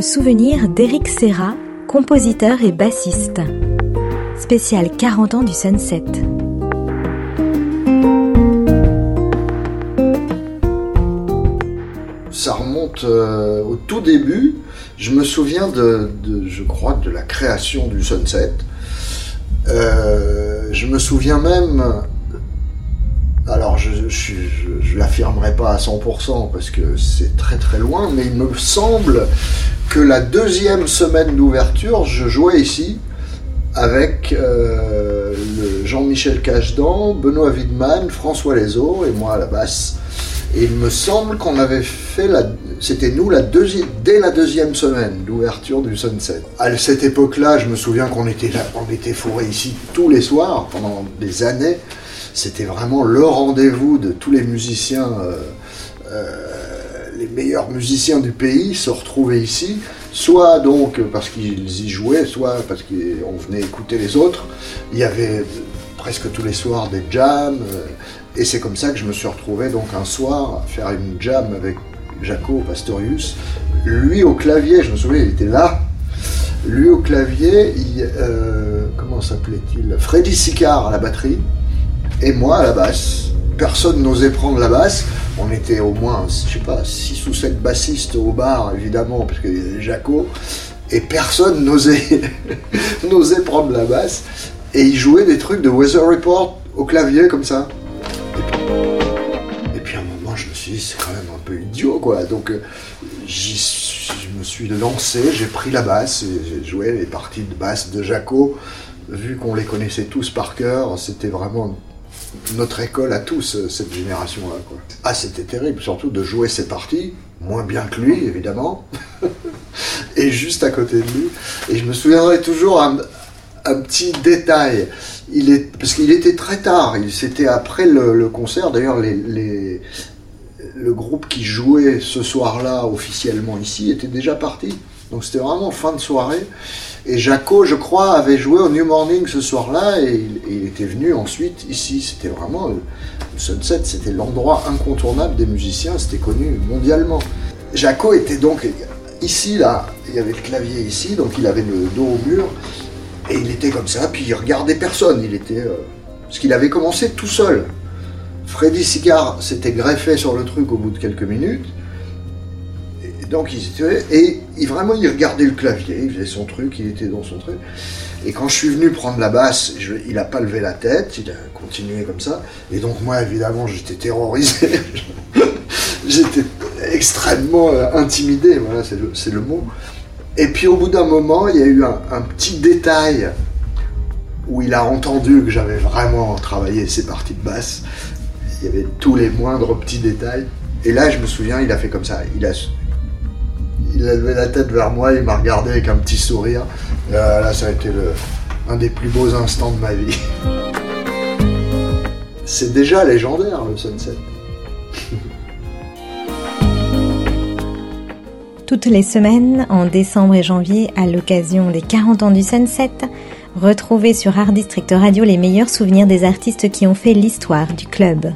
souvenir d'Eric Serra, compositeur et bassiste. Spécial 40 ans du Sunset. Ça remonte euh, au tout début. Je me souviens de, je crois, de la création du Sunset. Euh, je me souviens même alors je ne l'affirmerai pas à 100% parce que c'est très très loin, mais il me semble que la deuxième semaine d'ouverture, je jouais ici avec euh, Jean-Michel Cachedan, Benoît Widman, François Lezo et moi à la basse. Et il me semble qu'on avait fait la. C'était nous la deuxième, dès la deuxième semaine d'ouverture du Sunset. À cette époque-là, je me souviens qu'on était là, on était fourré ici tous les soirs pendant des années c'était vraiment le rendez-vous de tous les musiciens, euh, euh, les meilleurs musiciens du pays se retrouvaient ici, soit donc parce qu'ils y jouaient, soit parce qu'on venait écouter les autres. Il y avait presque tous les soirs des jams, euh, et c'est comme ça que je me suis retrouvé donc un soir à faire une jam avec Jaco Pastorius. Lui au clavier, je me souviens, il était là. Lui au clavier, comment s'appelait-il? Freddy Sicard à la batterie et moi à la basse. Personne n'osait prendre la basse. On était au moins, je sais pas, 6 ou 7 bassistes au bar, évidemment, parce qu'il y avait Jaco. Et personne n'osait, prendre la basse. Et il jouait des trucs de Weather Report au clavier, comme ça. Et puis, à un moment, je me suis dit, c'est quand même un peu idiot, quoi. Donc, euh, je me suis lancé, j'ai pris la basse et j'ai joué les parties de basse de Jaco. Vu qu'on les connaissait tous par cœur, c'était vraiment notre école à tous, euh, cette génération-là. Ah, c'était terrible, surtout de jouer ses parties, moins bien que lui, évidemment, et juste à côté de lui. Et je me souviendrai toujours un, petit détail, il est, parce qu'il était très tard, c'était après le, concert, d'ailleurs les, le groupe qui jouait ce soir-là officiellement ici était déjà parti. Donc c'était vraiment fin de soirée. Et Jaco, je crois, avait joué au New Morning ce soir-là et, il était venu ensuite ici. C'était vraiment le Sunset, c'était l'endroit incontournable des musiciens, c'était connu mondialement. Jaco était donc ici, là, il y avait le clavier ici, donc il avait le dos au mur et il était comme ça, puis il regardait personne. Il était. Euh, parce qu'il avait commencé tout seul. Freddy Sicard s'était greffé sur le truc au bout de quelques minutes. Donc ils étaient, et vraiment il regardait le clavier, il faisait son truc, il était dans son truc. Et quand je suis venu prendre la basse, il n'a pas levé la tête, il a continué comme ça. Et donc moi évidemment j'étais terrorisé, j'étais extrêmement euh, intimidé, voilà c'est le, mot. Et puis au bout d'un moment, il y a eu un, petit détail où il a entendu que j'avais vraiment travaillé ces parties de basse. Il y avait tous les moindres petits détails. Et là, je me souviens, il a fait comme ça. Il a, il a la tête vers moi, il m'a regardé avec un petit sourire. Euh, là, ça a été un des plus beaux instants de ma vie. C'est déjà légendaire le sunset. Toutes les semaines, en décembre et janvier, à l'occasion des 40 ans du Sunset, retrouvez sur Art District Radio les meilleurs souvenirs des artistes qui ont fait l'histoire du club.